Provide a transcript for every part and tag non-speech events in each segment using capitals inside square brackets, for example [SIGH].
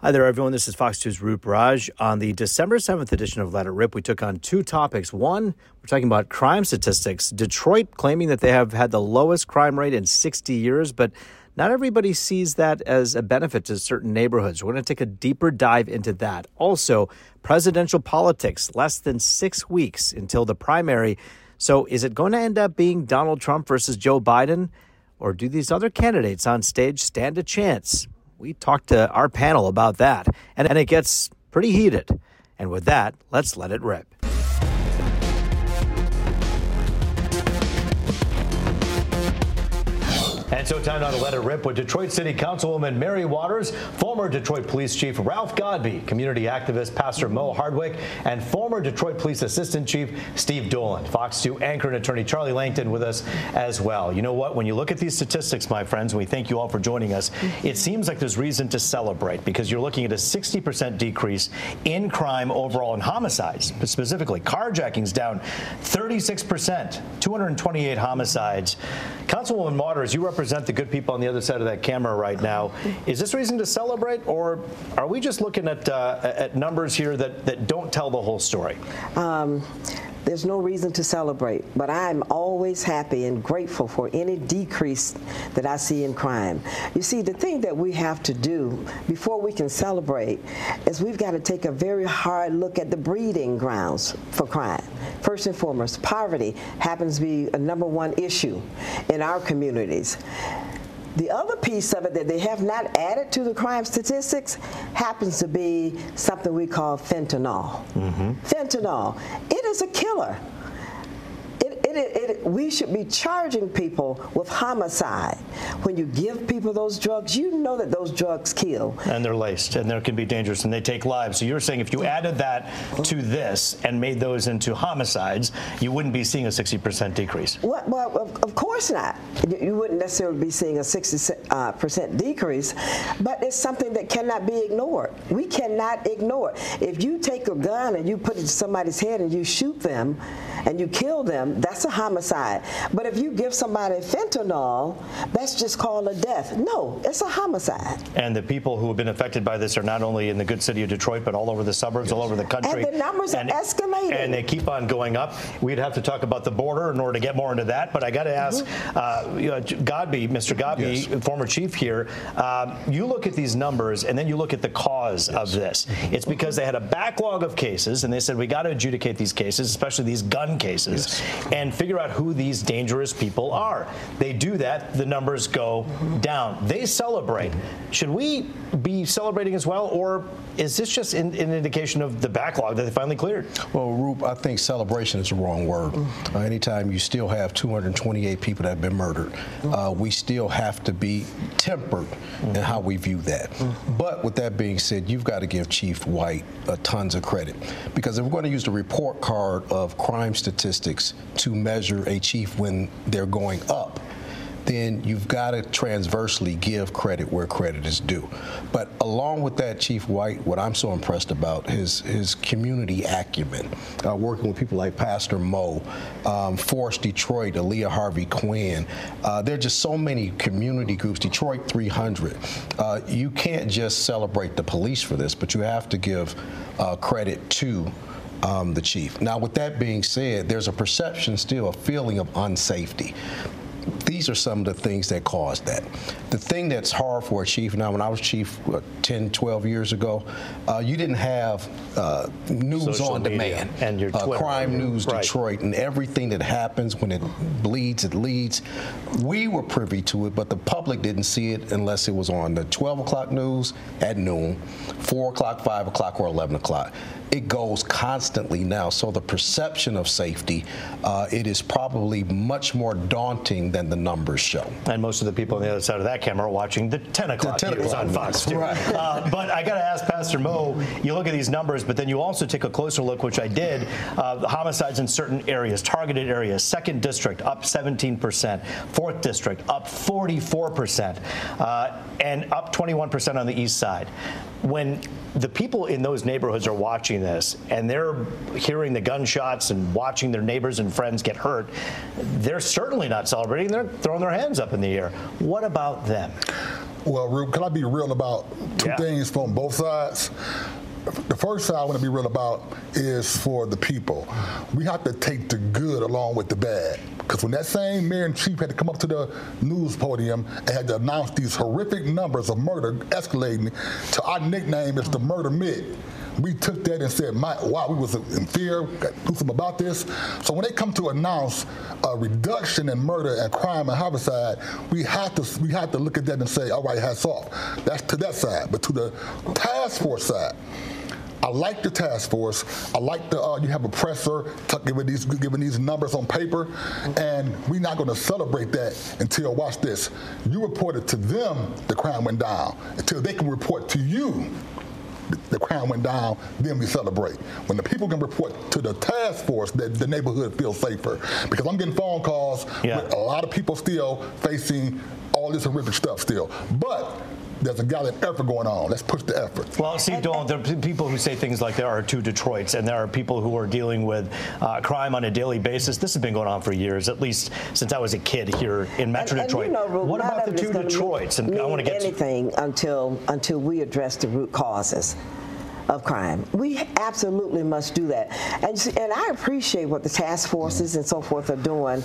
Hi there, everyone. This is Fox 2's Roop Raj. On the December 7th edition of Let It Rip, we took on two topics. One, we're talking about crime statistics. Detroit claiming that they have had the lowest crime rate in 60 years, but not everybody sees that as a benefit to certain neighborhoods. We're going to take a deeper dive into that. Also, presidential politics, less than six weeks until the primary. So, is it going to end up being Donald Trump versus Joe Biden? Or do these other candidates on stage stand a chance? We talked to our panel about that, and, and it gets pretty heated. And with that, let's let it rip. So time now to let it rip with Detroit City Councilwoman Mary Waters, former Detroit Police Chief Ralph Godbee, community activist Pastor Mo Hardwick, and former Detroit Police Assistant Chief Steve Dolan. Fox 2 anchor and attorney Charlie Langton with us as well. You know what? When you look at these statistics, my friends, we thank you all for joining us, it seems like there's reason to celebrate because you're looking at a 60% decrease in crime overall and homicides, specifically carjackings down 36%, 228 homicides. Councilwoman Waters, you represent represent the good people on the other side of that camera right now. Is this reason to celebrate, or are we just looking at uh, at numbers here that, that don't tell the whole story? Um, there's no reason to celebrate, but I'm always happy and grateful for any decrease that I see in crime. You see, the thing that we have to do before we can celebrate is we've got to take a very hard look at the breeding grounds for crime. First and foremost, poverty happens to be a number one issue in our communities. The other piece of it that they have not added to the crime statistics happens to be something we call fentanyl. Mm-hmm. Fentanyl. It is a killer it, it, we should be charging people with homicide. When you give people those drugs, you know that those drugs kill. And they're laced, and they can be dangerous, and they take lives. So you're saying if you added that to this and made those into homicides, you wouldn't be seeing a 60% decrease? Well, well of, of, course not. You wouldn't necessarily be seeing a 60% uh, decrease, but it's something that cannot be ignored. We cannot ignore it. If you take a gun and you put it to somebody's head and you shoot them and you kill them, that's a homicide. But if you give somebody fentanyl, that's just called a death. No, it's a homicide. And the people who have been affected by this are not only in the good city of Detroit, but all over the suburbs, all over the country. And the numbers and, are escalating. And they keep on going up. We'd have to talk about the border in order to get more into that. But I got to ask, mm-hmm. uh, you know, Godbee, Mr. Godbee, yes. former chief here, uh, you look at these numbers and then you look at the cause yes. of this. It's because they had a backlog of cases and they said we got to adjudicate these cases, especially these gun cases, yes. And figure out who these dangerous people are. They do that, the numbers go down. They celebrate. Should we be celebrating as well, or is this just an, an indication of the backlog that they finally cleared? Well, Roop, I think celebration is the wrong word. Uh, anytime you still have 228 people that have been murdered, uh, we still have to be tempered in how we view that. But with that being said, you've got to give Chief White uh, tons of credit because if we're going to use the report card of crime statistics to measure a chief when they're going up, then you've got to transversely give credit where credit is due. But along with that, Chief White, what I'm so impressed about is his community acumen, uh, working with people like Pastor Mo, um, Force Detroit, Alia Harvey Quinn. Uh, there are just so many community groups, Detroit 300. Uh, you can't just celebrate the police for this, but you have to give uh, credit to um, the chief. Now, with that being said, there's a perception still, a feeling of unsafety these are some of the things that caused that. The thing that's hard for a chief now, when I was chief what, 10, 12 years ago, uh, you didn't have uh, news Social on demand and your uh, crime news right. Detroit and everything that happens when it bleeds, it leads. We were privy to it, but the public didn't see it unless it was on the 12 o'clock news at noon, 4 o'clock, 5 o'clock, or 11 o'clock it goes constantly now. So the perception of safety, uh, it is probably much more daunting than the numbers show. And most of the people on the other side of that camera are watching the 10 o'clock, the 10 o'clock on Fox. Too. Right. Uh, but I got to ask Pastor Mo, you look at these numbers, but then you also take a closer look, which I did, uh, homicides in certain areas, targeted areas. Second district up 17%, fourth district up 44%, uh, and up 21% on the east side. When the people in those neighborhoods are watching this and they're hearing the gunshots and watching their neighbors and friends get hurt, they're certainly not celebrating. They're throwing their hands up in the air. What about them? Well, Roop, can I be real about two Yeah. things from both sides? The first side I want to be real about is for the people. We have to take the good along with the bad. Because when that same mayor and chief had to come up to the news podium and had to announce these horrific numbers of murder escalating to our nickname is the murder mid. We took that and said, My, wow, we was in fear, do about this. So when they come to announce a reduction in murder and crime and homicide, we have to we have to look at that and say, all right, hats off. That's to that side. But to the task force side, I like the task force. I like the uh, you have a presser giving these giving these numbers on paper, and we're not going to celebrate that until watch this. You reported to them the crime went down until they can report to you the crime went down, then we celebrate. When the people can report to the task force that the neighborhood feels safer. Because I'm getting phone calls Yeah. with a lot of people still facing all this horrific stuff still. But there's a gallant effort going on. Let's push the effort. Well, Steve Dolan, there are people who say things like there are two Detroits, and there are people who are dealing with uh, crime on a daily basis. This has been going on for years, at least since I was a kid here in Metro And- and Detroit. you know, Roop, what about the of it is two Detroits? Mean, And I want to get to, anything until until we address the root causes of crime. We absolutely must do that. And, and I appreciate what the task forces and so forth are doing,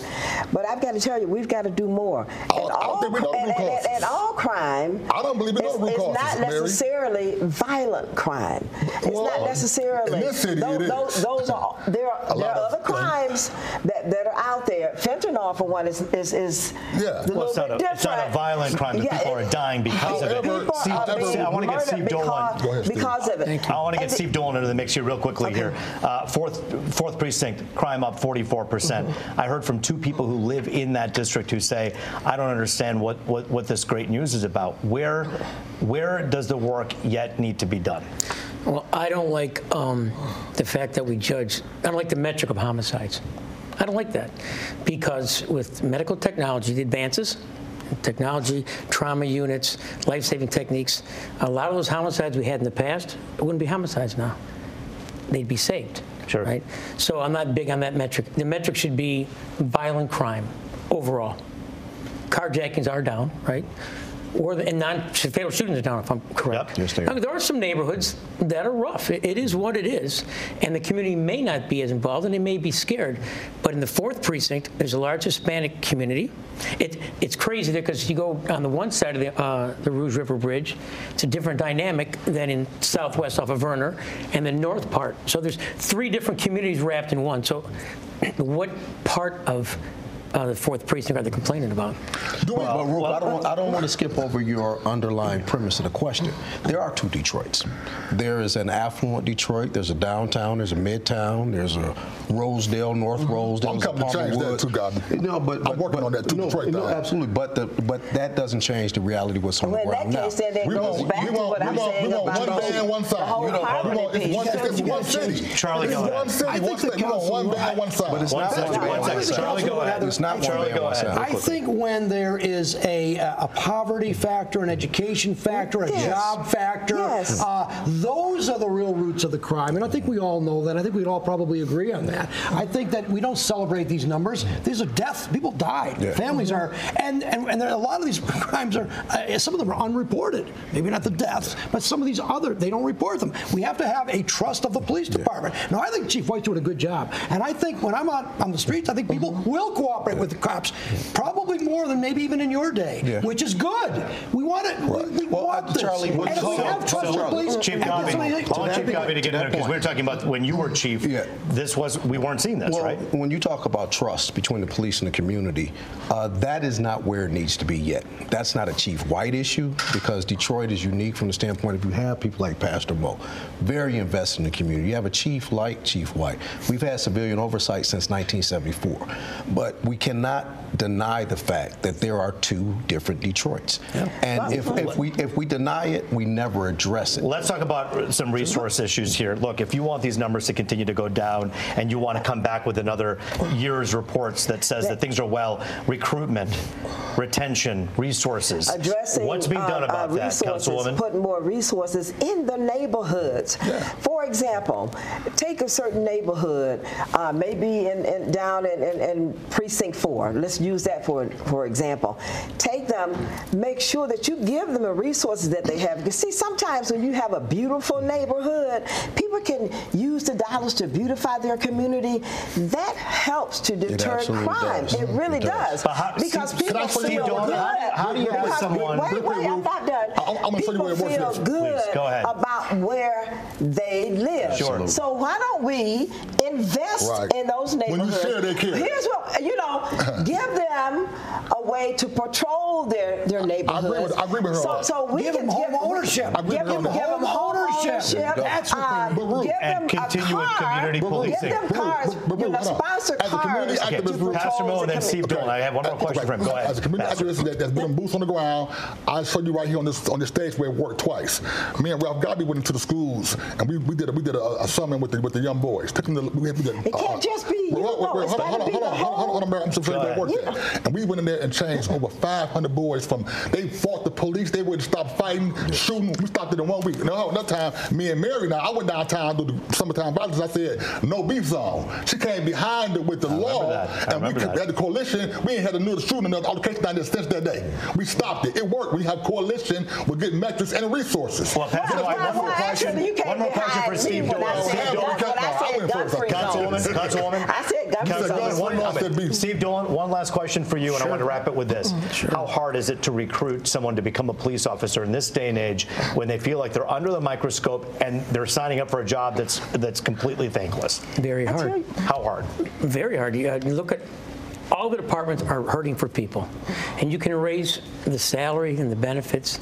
but I've got to tell you, we've got to do more. I don't- I don't think we know the and, and- and all crime I don't believe we know root causes, not Mary. necessarily violent crime. It's Well, not necessarily. in this city those, it is. those, those are there. Are, A there lot are of- other crimes that, that are out there. Fentanyl, for one, is is, is Yeah. a well, it's little not, bit a, it's not a violent crime that Yeah, people are dying because of it. People Steve, are Steve, being I want to get Steve Dolan. because, Go ahead, Steve. because of it. I want to get And Steve Dolan into the mix here real quickly Okay. here. Uh, fourth, fourth precinct, crime up 44%. percent Mm-hmm. I heard from two people who live in that district who say, I don't understand what, what, what this great news is about. Where, where does the work yet need to be done? Well, I don't like um, the fact that we judge, I don't like the metric of homicides. I don't like that because with medical technology, the advances, technology, trauma units, life saving techniques, a lot of those homicides we had in the past, wouldn't be homicides now. They'd be saved. Sure. Right? So I'm not big on that metric. The metric should be violent crime overall. Carjackings are down, right? Or the, and non-fatal shootings are down, if I'm correct. Yep. Yes. I mean, there are some neighborhoods that are rough. It, it is what it is, and the community may not be as involved, and they may be scared. But in the fourth precinct, there's a large Hispanic community. It, it's crazy there because you go on the one side of the, uh, the Rouge River Bridge, it's a different dynamic than in southwest off of Vernor, and the north part. So there's three different communities wrapped in one. So, [CLEARS THROAT] what part of uh, the fourth precinct are they complaining about? Do we, But Roop, I don't, I don't want to skip over your underlying premise of the question. There are two Detroits. There is an affluent Detroit. There's a downtown. There's a midtown. There's a Rosedale, North Rosedale. I'm coming to change that too, God. No, but, I'm working but- on that too, No, Detroit no, thing. absolutely. But the, but that doesn't change the reality of what's on Well, the ground case, now. then it We goes want- back we to want- what we I'm want- saying we want about one the- band, one the side. whole You know, we poverty want- it's piece. one- it's You one gotta city. change- Charlie, It's go ahead. one city, I one state. We want council- one band, one side. But it's One not second, one one band, second. one side. Charlie, go ahead. It's not one Charlie, band, go ahead. I think when there is a, a poverty factor, an education factor, a Yes. job factor, Yes. uh, those are the real roots of the crime. And I think we all know that. I think we'd all probably agree on that. I think that we don't celebrate these numbers. These are deaths. People died. Yeah. Families are, and, and, and there, a lot of these [LAUGHS] crimes are, uh, some of them are unreported. Maybe not the deaths, but some of these other, they don't report them. We have to have a trust of the police department. Now, I think Chief White's doing a good job. And I think when I'm out on the streets, I think people will cooperate with the cops, probably more than maybe even in your day, Yeah. which is good. We want it. Right. We, we Well, want uh, this. Charlie, and if we have trust so- police, Chief Godbee, I want Chief point- to get in there because we were talking about when you were chief. Yeah. This was we weren't seeing this, well, right? when you talk about trust between the police and the community, uh, that is not where it needs to be yet. That's not a Chief White issue because Detroit is unique from the standpoint of you have people like Pastor Mo, very invested in the community. You have a chief like Chief White. We've had civilian oversight since 1974, but we cannot deny the fact that there are two different Detroits. And if, if we if we deny it, we never address it. Let's talk about some some resource issues here. Look, if you want these numbers to continue to go down and you want to come back with another year's reports that says that things are well, recruitment, retention, resources. addressing What's being done uh, about uh, that, resources, Councilwoman? putting more resources in the neighborhoods. For example, take a certain neighborhood, uh, maybe in, in, down in, in, in precinct four. Let's use that for for example. Take them, make sure that you give them the resources that they have. Because see, sometimes when you have a beautiful neighborhood, people can use the dollars to beautify their community. That helps to deter absolutely crime. does. It really It does. does. But how- because see, people can you feel good. how- how do you ask Because- someone- Wait, wait, I'm not done. I- I'm- I'm gonna show you People where it works feel good Please, go ahead. about where they live. Sure. So why don't we invest Right. in those neighborhoods? When you share, they care. Here's what you know: [LAUGHS] give them a way to patrol their their neighborhoods. with- I agree with her So, so we Give can them give home ownership. Give them, with her on give them home Home ownership. ownership. That's what they uh, need. But Roop- And them a continue with car. community Give policing. them cars. But- but you know, Roop, hold sponsor As a community cars activist, Pastor patrol Mo the and then Steve community. Dolan. I have one more question for him. Go ahead. As a community Pastor. activist that, that's been on boots on the ground, I showed you right here on this on this stage where it worked twice. Me and Ralph Godbee went into the schools and we, we did a, we did a, a summit with the with the young boys. Took them to we, we did, It can't just be you, Wait, wait, though. It's hold on, hold on, hold on, hold on, hold on, I'm so Go that worked there. And we went in there and changed over 500 boys from they fought the police. They wouldn't stop fighting, shooting. We stopped it in one week. No, another time, me and Mary. Now I went downtown to the summertime violence. I said no beef zone. She came behind it with the law, and we that. had the coalition. We ain't had another shooting another altercation down there since that day. We stopped it. It worked. We have coalition. We're getting metrics and resources. Well, Pastor, one more question. actually, you can't One more question for Steve I said Steve gun- I I went first. Councilwoman. [LAUGHS] Councilwoman. I said gun-free Councilwoman, zone. one I said Steve Dolan, one last question for you, and I want to wrap it with this. How hard is it to recruit someone to become a police officer in this day and age when they feel like they're under the microscope and they're signing up for a job that's that's completely thankless? Very hard. How hard? Very hard. You, uh, you look at all the departments are hurting for people, and you can raise the salary and the benefits,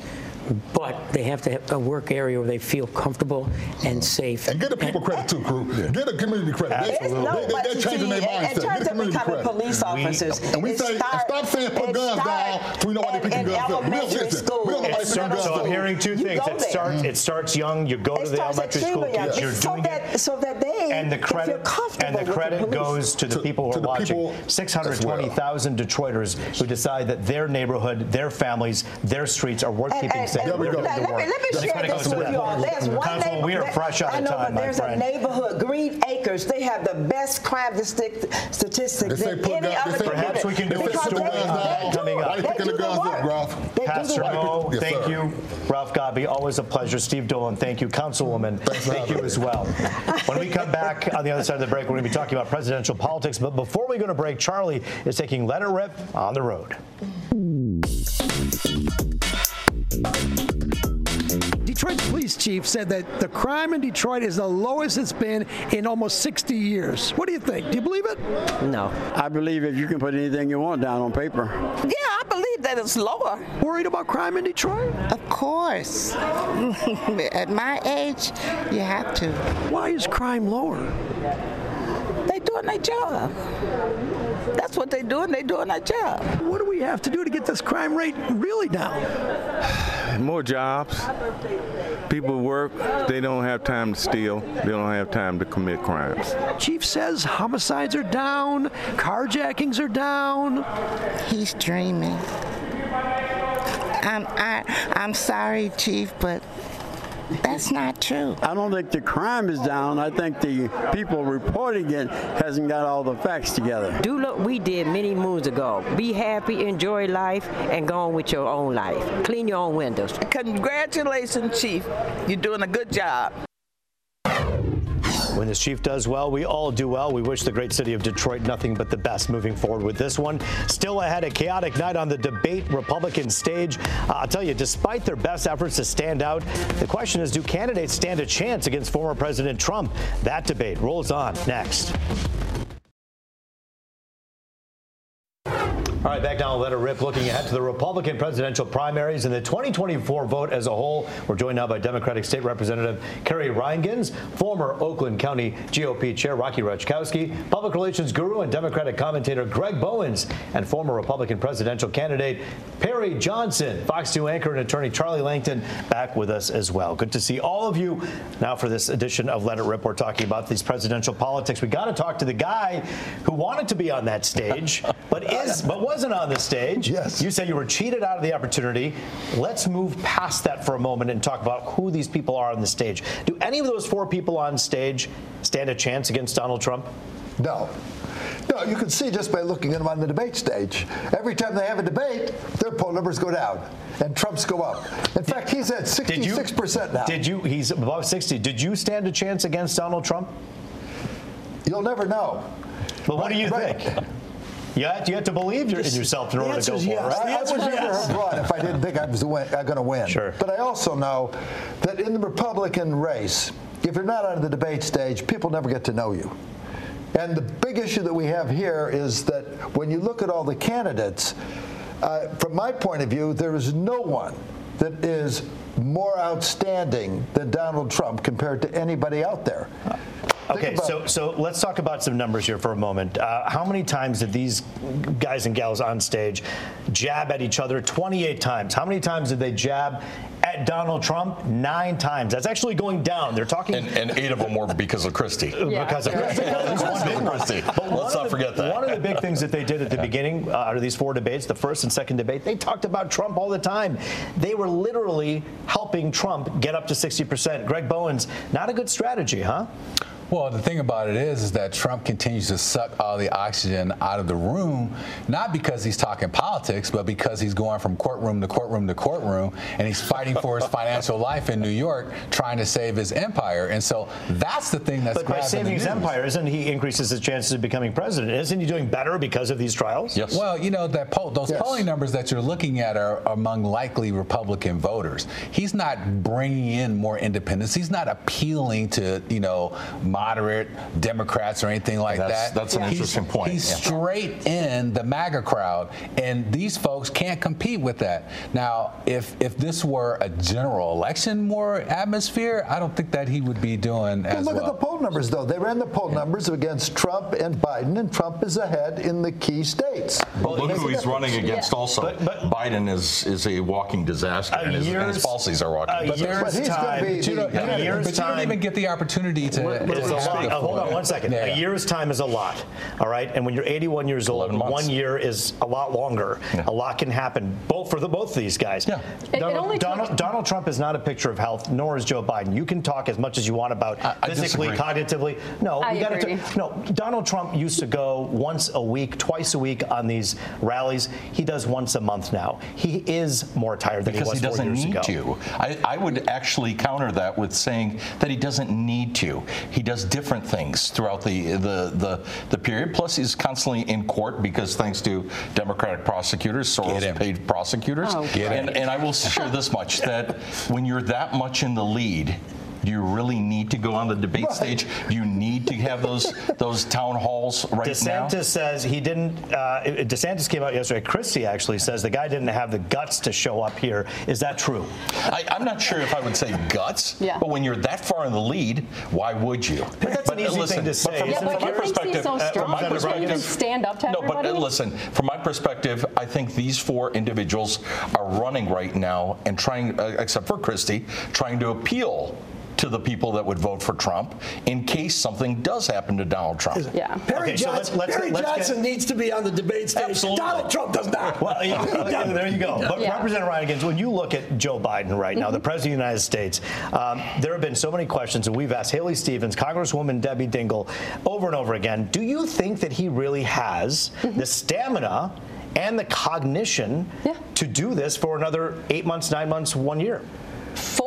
but they have to have a work area where they feel comfortable and safe. And get the people credit too, crew. Get the community credit. They, It's- no, They, they, they're changing see, their in- mindset. In Get terms the of community becoming police officers, and we it say- and start- stop saying put guns down so we know why they in- picking in guns up. We don't elementary listen. We don't know why It they picking starts- guns So. I'm hearing two things. It starts it starts young. You go It to the elementary school kids. You're doing it. so that they And the can feel credit comfortable and the with the goes to the To- people who are watching. people as 620,000 Detroiters who decide that their neighborhood, their families, their streets are worth And- keeping and- safe. and we We're go. doing let, the let me, let me The share this with you all. There's one Councilwoman, we are fresh out I of know, time, but my there's friend. a neighborhood, Green Acres. They have the best crime sti- statistics They say than put any gun- other they say Perhaps we can do a story on that coming up. Why They picking do the guns up, work. Ralph? They do the Pastor. Mo, thank you. Ralph Godbee, always a pleasure. Steve Dolan, thank you. Councilwoman, thank you as well. When we come back on the other side of the break, we're going to be talking about presidential politics. But before we go to break, Charlie is taking Let It Rip on the road. Detroit's police chief said that the crime in Detroit is the lowest it's been in almost 60 years. What do you think? Do you believe it? No. I believe if you can put anything you want down on paper. Yeah, I believe that it's lower. Worried about crime in Detroit? Of course. At my age, you have to. Why is crime lower? They doing their job. That's what they doing. They doing their job. What do we have to do to get this crime rate really down? More jobs. People work. They don't have time to steal. They don't have time to commit crimes. Chief says homicides are down, carjackings are down. He's dreaming. I'm I, I'm sorry, Chief, but that's not true. I don't think the crime is down. I think the people reporting it hasn't got all the facts together. Do what we did many moons ago. Be happy, enjoy life, and go on with your own life. Clean your own windows. Congratulations, Chief. You're doing a good job. When this chief does well, we all do well. We wish the great city of Detroit nothing but the best moving forward with this one. Still ahead, a chaotic night on the debate Republican stage. Uh, I'll tell you, despite their best efforts to stand out, the question is do candidates stand a chance against former President Trump? That debate rolls on next. All right, back now, let it rip. Looking ahead to the Republican presidential primaries and the 2024 vote as a whole. We're joined now by Democratic State Representative Carrie Rheingans, former Oakland County GOP Chair Rocky Raczkowski, public relations guru and Democratic commentator Greg Bowens, and former Republican presidential candidate Perry Johnson. Fox 2 anchor and attorney Charlie Langton back with us as well. Good to see all of you. Now, for this edition of Let It Rip, we're talking about these presidential politics. We got to talk to the guy who wanted to be on that stage, [LAUGHS] but is but wasn't on the stage. Yes. You said you were cheated out of the opportunity. Let's move past that for a moment and talk about who these people are on the stage. Do any of those four people on stage stand a chance against Donald Trump? No. No, you can see just by looking at them on the debate stage. Every time they have a debate, their poll numbers go down and Trump's go up. In fact, he's at Did you 66% now. Did you? He's above 60. Did you stand a chance against Donald Trump? You'll never know. But what do you Right. think? You have, you have to believe your- in yourself in order to go for yes. it, right? I, would never yes. have run if I didn't think I was going to win. Sure. But I also know that in the Republican race, if you're not on the debate stage, people never get to know you. And the big issue that we have here is that when you look at all the candidates, uh, from my point of view, there is no one that is more outstanding than Donald Trump compared to anybody out there. Think Okay, so so let's talk about some numbers here for a moment. Uh, how many times did these guys and gals on stage jab at each other? 28 times. How many times did they jab at Donald Trump? Nine times. That's actually going down. They're talking And, and eight of them were because of Christie. [LAUGHS] because of At least one big Christie. One Let's of not the- forget that. One of the big things that they did at the beginning uh, out of these four debates, the first and second debate, they talked about Trump all the time. They were literally helping Trump get up to 60%. Greg Bowens, not a good strategy, huh? Well, the thing about it is, is that Trump continues to suck all the oxygen out of the room, not because he's talking politics, but because he's going from courtroom to courtroom to courtroom, and he's fighting for his [LAUGHS] financial life in New York, trying to save his empire. And so that's the thing that's But by saving the his news. empire, isn't he increases his chances of becoming president? Isn't he doing better because of these trials? Yes. Well, you know that poll, those Yes. polling numbers that you're looking at are among likely Republican voters. He's not bringing in more independents. He's not appealing to you know moderate Democrats or anything like That's- that. that's an He's- interesting point, He's yeah. straight in the MAGA crowd, and these folks can't compete with that. Now, if if this were a general election more atmosphere, I don't think that he would be doing Well, as look well. at the poll numbers, though. They ran the poll numbers against Trump and Biden, and Trump is ahead in the key states. But look who he's running against also. But- but- Biden is is a walking disaster, and his, and his policies are walking a disaster. year's But he's gonna time, be But you don't, the- you a year's but you don't time- even get the opportunity to. It's to a lot. Uh, hold on one second. Yeah. A year's time is a lot, all right? And when you're 81 years old, months. one year is a lot longer. Yeah. A lot can happen, both for the both of these guys. Yeah. It- it Donald, only Donald, Donald Trump is not a picture of health, nor is Joe Biden. You can talk as much as you want about I- I physically, disagree. cognitively. No, I we gotta no. Donald Trump used to go once a week, twice a week on these rallies. He does once a month now. He is more tired than because he was he four doesn't years need ago. to. I, I would actually counter that with saying that he doesn't need to. He does different things throughout the the the, the period. Plus, he's constantly in court because thanks to Democratic prosecutors, Get. Soros paid prosecutors. Oh, Get him. and, and I will share this much that when you're that much in the lead. Do you really need to go on the debate Right. stage? Do you need to have those those town halls right now? DeSantis says he didn't. Uh, DeSantis came out yesterday. Christie actually says the guy didn't have the guts to show up here. Is that true? I, I'm not sure if I would say guts, Yeah. but when you're that far in the lead, why would you? But that's an easy listen, thing to but say, From, Yeah, but from my perspective, so uh, strong from my because he can perspective, stand up to no, but uh, listen, from my perspective, I think these four individuals are running right now and trying, uh, except for Christie, trying to appeal to the people that would vote for Trump in case something does happen to Donald Trump. Yeah. Perry, Okay, so let's- Johnson, let's- Perry let's get- Johnson needs to be on the debate stage. Absolutely. Donald Trump does not. Well, you- okay, there you go. But Yeah. Representative Rheingans, when you look at Joe Biden right now, the President of the United States, um, there have been so many questions, and we've asked Haley Stevens, Congresswoman Debbie Dingell, over and over again. Do you think that he really has the stamina and the cognition Yeah. to do this for another eight months, nine months, one year?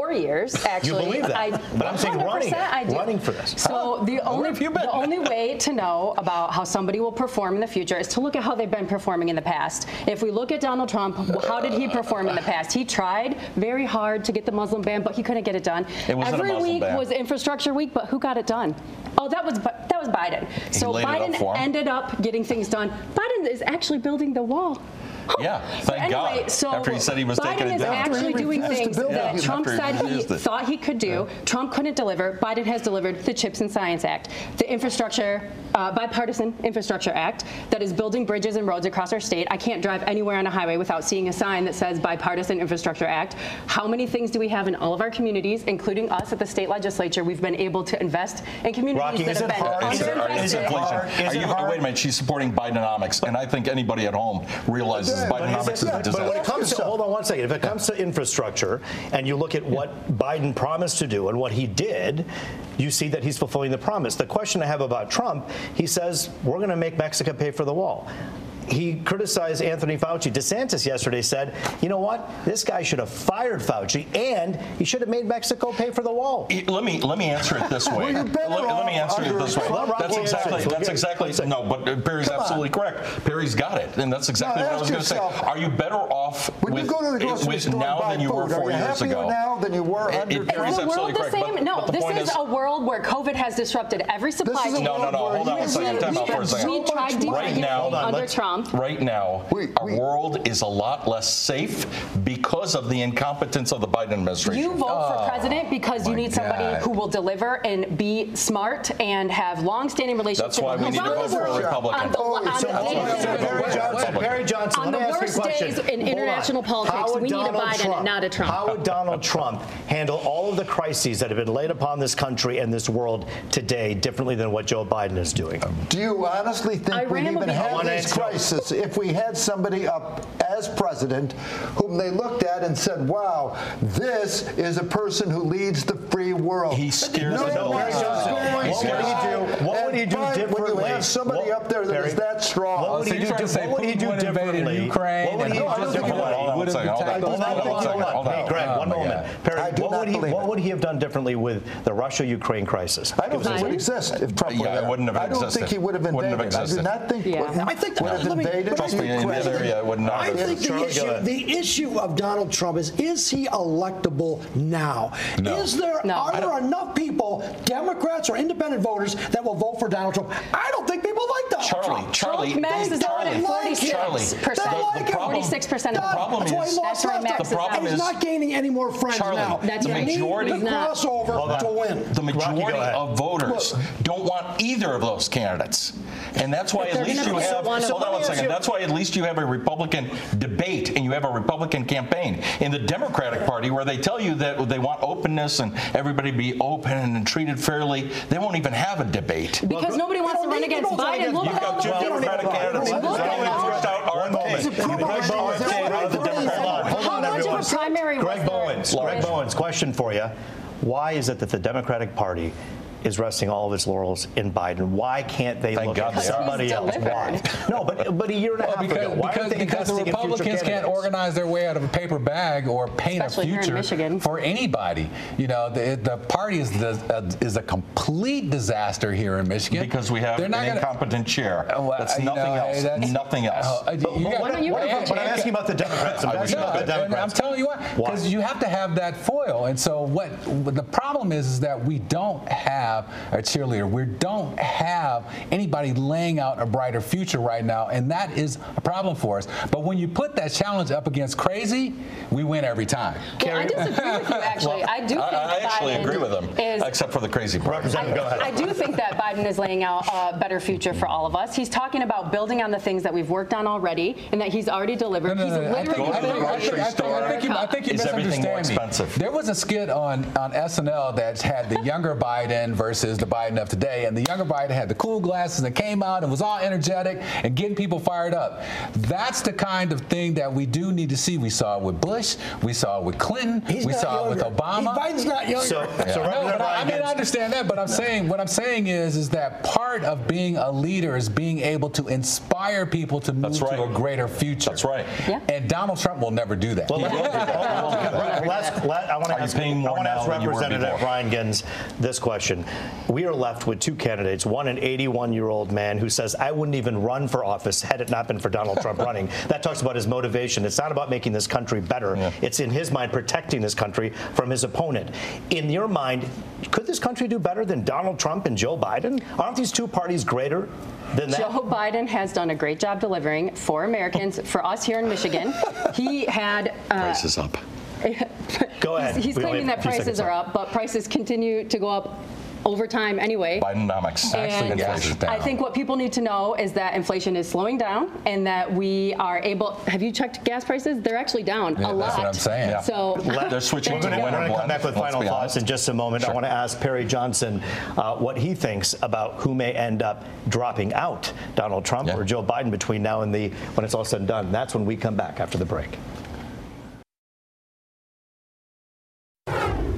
Four years, [LAUGHS] actually. believe that, I, but I'm saying running 100% I do. running for this. So the only you the only way to know about how somebody will perform in the future is to look at how they've been performing in the past. If we look at Donald Trump, how did he perform in the past? He tried very hard to get the Muslim ban, but he couldn't get it done. It Every week ban. was infrastructure week, but who got it done? Oh, that was that was Biden. So it up Biden ended up getting things done. Biden is actually building the wall. Yeah, So thank anyway, God. So After he said he was Biden taking it is down. actually After he doing things it. that Yeah, Trump after said he refused it. thought he could do. Trump couldn't deliver. Biden has delivered the Chips and Science Act, the infrastructure, uh, bipartisan infrastructure act that is building bridges and roads across our state. I can't drive anywhere on a highway without seeing a sign that says bipartisan infrastructure act. How many things do we have in all of our communities, including us at the state legislature? We've been able to invest in communities Rocky, that is have it been hard? Is it, are, is it hard? Is Are it you, hard? wait a minute, she's supporting Bidenomics, and I think anybody at home realizes But is it- Bidenomics is a But when it comes to, hold on one second. If it comes to infrastructure and you look at what Biden promised to do and what he did, you see that he's fulfilling the promise. The question I have about Trump, he says, we're going to make Mexico pay for the wall. He criticized Anthony Fauci. DeSantis yesterday said, you know what? This guy should have fired Fauci and he should have made Mexico pay for the wall. Let me let me answer it this [LAUGHS] way. Well, let, let me answer it this way. That's answer exactly it. that's exactly no, but uh, Perry's Come on. absolutely correct. Perry's got it, and that's exactly Now, what I was going to say. Are you better off When with, you go to the grocery with store now than you were food, four are you years happier ago? now than you were It- under it- Perry's Is the world absolutely the same? But, no, but the this point is, is, a world where COVID has disrupted every supply is a chain. no, no, no. Hold on one second. Time out for a second. We tried Right now, under let's- Trump. Right now, We- our we- world is a lot less safe because of the incompetence of the Biden administration. You vote for oh president because you need somebody God. who will deliver and be smart and have long-standing relationships. That's why we need to Obama. vote for a Republican. On the, oh, on Oh, the so- day- So Perry Johnson, On let me the ask you a worst question. days in international politics, How would we need a Donald Biden and not a Trump. How would Donald Trump handle all of the crises that have been laid upon this country and this world today differently than what Joe Biden is doing? Do you honestly think Iran we'd even be- I have these answer- crises if we had somebody up as president whom they looked at and said, wow, this is a person who leads the free world? He scares no the hell one's out of us. going What would to. he do? What would he do differently? When you have somebody What- up there that is Perry, that strong. What would oh, So he you're do? trying to say What would he do Putin would invade differently? Ukraine What would and- he No, I do don't think he differently? would. Hold on one Would second. Hold on. protect Hold on, Hold on, hold on, hold on, hold on. hold on. Hey, Greg, Oh, one my moment. God. Perry, I do what not would he believe what it. would he have done differently with the Russia-Ukraine crisis? I don't think it would exist if Trump Yeah, were it wouldn't have I don't existed. think he would have Wouldn't have invaded. I do existed. not think Yeah. would, I think would have let me- invaded but Trust me, in Ukraine. area, it would not I have think the issue, the issue of Donald Trump is: is he electable now? No. Is there No. are there enough people, Democrats or independent voters, that will vote for Donald Trump? I don't think people like Donald Charlie, Trump. Charlie, Trump maxes they- out at Charlie, 46 Charlie, percent. the- the problem- 46% of the problem That's why he is- That's where he last time. maxes The problem And he's is- not gaining any more friends Charlie, now. That's you right. majority- the He's not. crossover to win. The majority ahead. of voters don't want either of those candidates. And that's why But at least you have, hold on one second, that's why at least you have a Republican debate and you have a Republican campaign. In the Democratic Party, where they tell you that they want openness and everybody be open and treated fairly, they won't even have a debate. Because nobody wants to run against Biden. Look You've at got two the Democratic candidates. Look at who out One moment. RFK. Greg RFK out of the Democratic Party. Primary Greg? Bowens, Greg. Bowens, question for you. Why is it that the Democratic Party is resting all of its laurels in Biden? Why can't they Thank look God at they somebody else? delivered. Why? No, but but a year and a Well, half because, ago, why because, they because the investing in future Republicans can't organize their way out of a paper bag or paint Especially a future for anybody. You know, the, the party is the, uh, is a complete disaster here in Michigan Because we have an gonna- incompetent chair. Uh, well, That's nothing know, else. that's- Nothing else. Uh, you But got- why you what have but I'm asking about the Democrats. I'm I asking wish- about the and I'm telling you what, Why? because you have to have that foil. And so what, what the problem is is that we don't have a cheerleader. We don't have anybody laying out a brighter future right now, and that is a problem for us. But when you put that challenge up against crazy, we win every time. Well, I disagree with you, actually. [LAUGHS] I do think I, I actually Biden agree with them, is except for the crazy part. Representative, go ahead. I do think that Biden is laying out a better future for all of us. He's talking about building on the things that we've worked on already and that he's already delivered. No, no, he's no, I literally think, I think, I think, I think, I think you, I think you Is everything more misunderstand me. There was a skit on, on SNL that had the younger Biden versus the Biden of today. And the younger Biden had the cool glasses and came out and was all energetic and getting people fired up. That's the kind of thing that we do need to see. We saw it with Bush, we saw it with Clinton, He's we not saw it with. Obama. He- Biden's not younger. So, so No, Representative but I, I mean, I understand that, but I'm saying what I'm saying is, is that part of being a leader is being able to inspire people to move That's right. to a greater future. That's right. Yeah. And Donald Trump will never do that. Well, let- Right, [LAUGHS] last- I want to ask, I want to ask than you were Representative? Rheingans this question. We are left with two candidates. One, an 81-year-old man who says, "I wouldn't even run for office had it not been for Donald Trump [LAUGHS] running." That talks about his motivation. It's not about making this country better. It's in his mind protecting this country from his opponent. In your mind, could this country do better than Donald Trump and Joe Biden? Aren't these two parties greater than that? Joe Biden has done a great job delivering for Americans, for us here in Michigan. [LAUGHS] He had. Uh, Prices up. [LAUGHS] Go ahead. He's, he's claiming that prices are up, but prices continue to go up over time anyway. Bidenomics. And inflation. I think what people need to know is that inflation is slowing down and that we are able. Have you checked gas prices? They're actually down Yeah, a lot. that's what I'm saying. Yeah. So They're switching We're going to come back with final thoughts in just a moment. I want to ask Perry Johnson uh, what he thinks about who may end up dropping out, Donald Trump Yeah. or Joe Biden, between now and the when it's all said and done. That's when we come back after the break.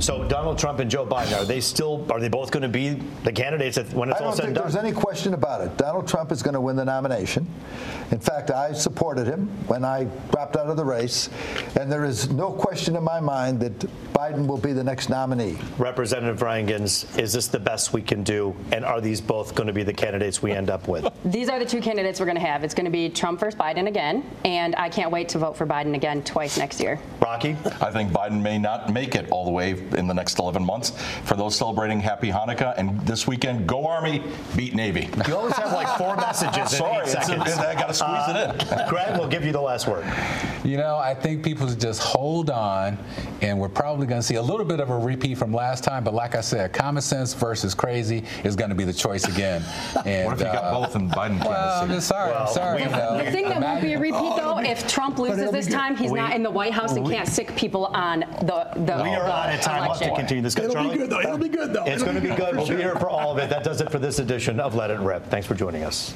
So Donald Trump and Joe Biden are they still are they both going to be the candidates at- when it's I all don't said think and done? there's any question about it. Donald Trump is going to win the nomination. In fact, I supported him when I dropped out of the race, and there is no question in my mind that Biden will be the next nominee. Representative Rheingans, is this the best we can do, and are these both going to be the candidates we end up with? these are the two candidates we're going to have. It's going to be Trump versus Biden again, and I can't wait to vote for Biden again twice next year. Rocky? I think Biden may not make it all the way in the next 11 months. For those celebrating Happy Hanukkah and this weekend, go Army, beat Navy. You always have like four [LAUGHS] messages in Sorry, eight it's- seconds. I got to squeeze it in. Greg will give you the last word. You know, I think people should just hold on, and we're probably going to see a little bit of a repeat from last time. But like I said, common sense versus crazy is going to be the choice again. And, [LAUGHS] What if you got uh, both in Biden Well, I'm candidacy? just sorry. I'm sorry. we- you know. The thing that won't be a repeat, though, if Trump loses this good. time, he's We- not in the White House and can't sick people on the the. We are the out of time. We'll have to election. continue this. It'll Charlie? be good though. It'll be good though. It's going to be [LAUGHS] good. We'll be here for all of it. That does it for this edition of Let It Rip. Thanks for joining us.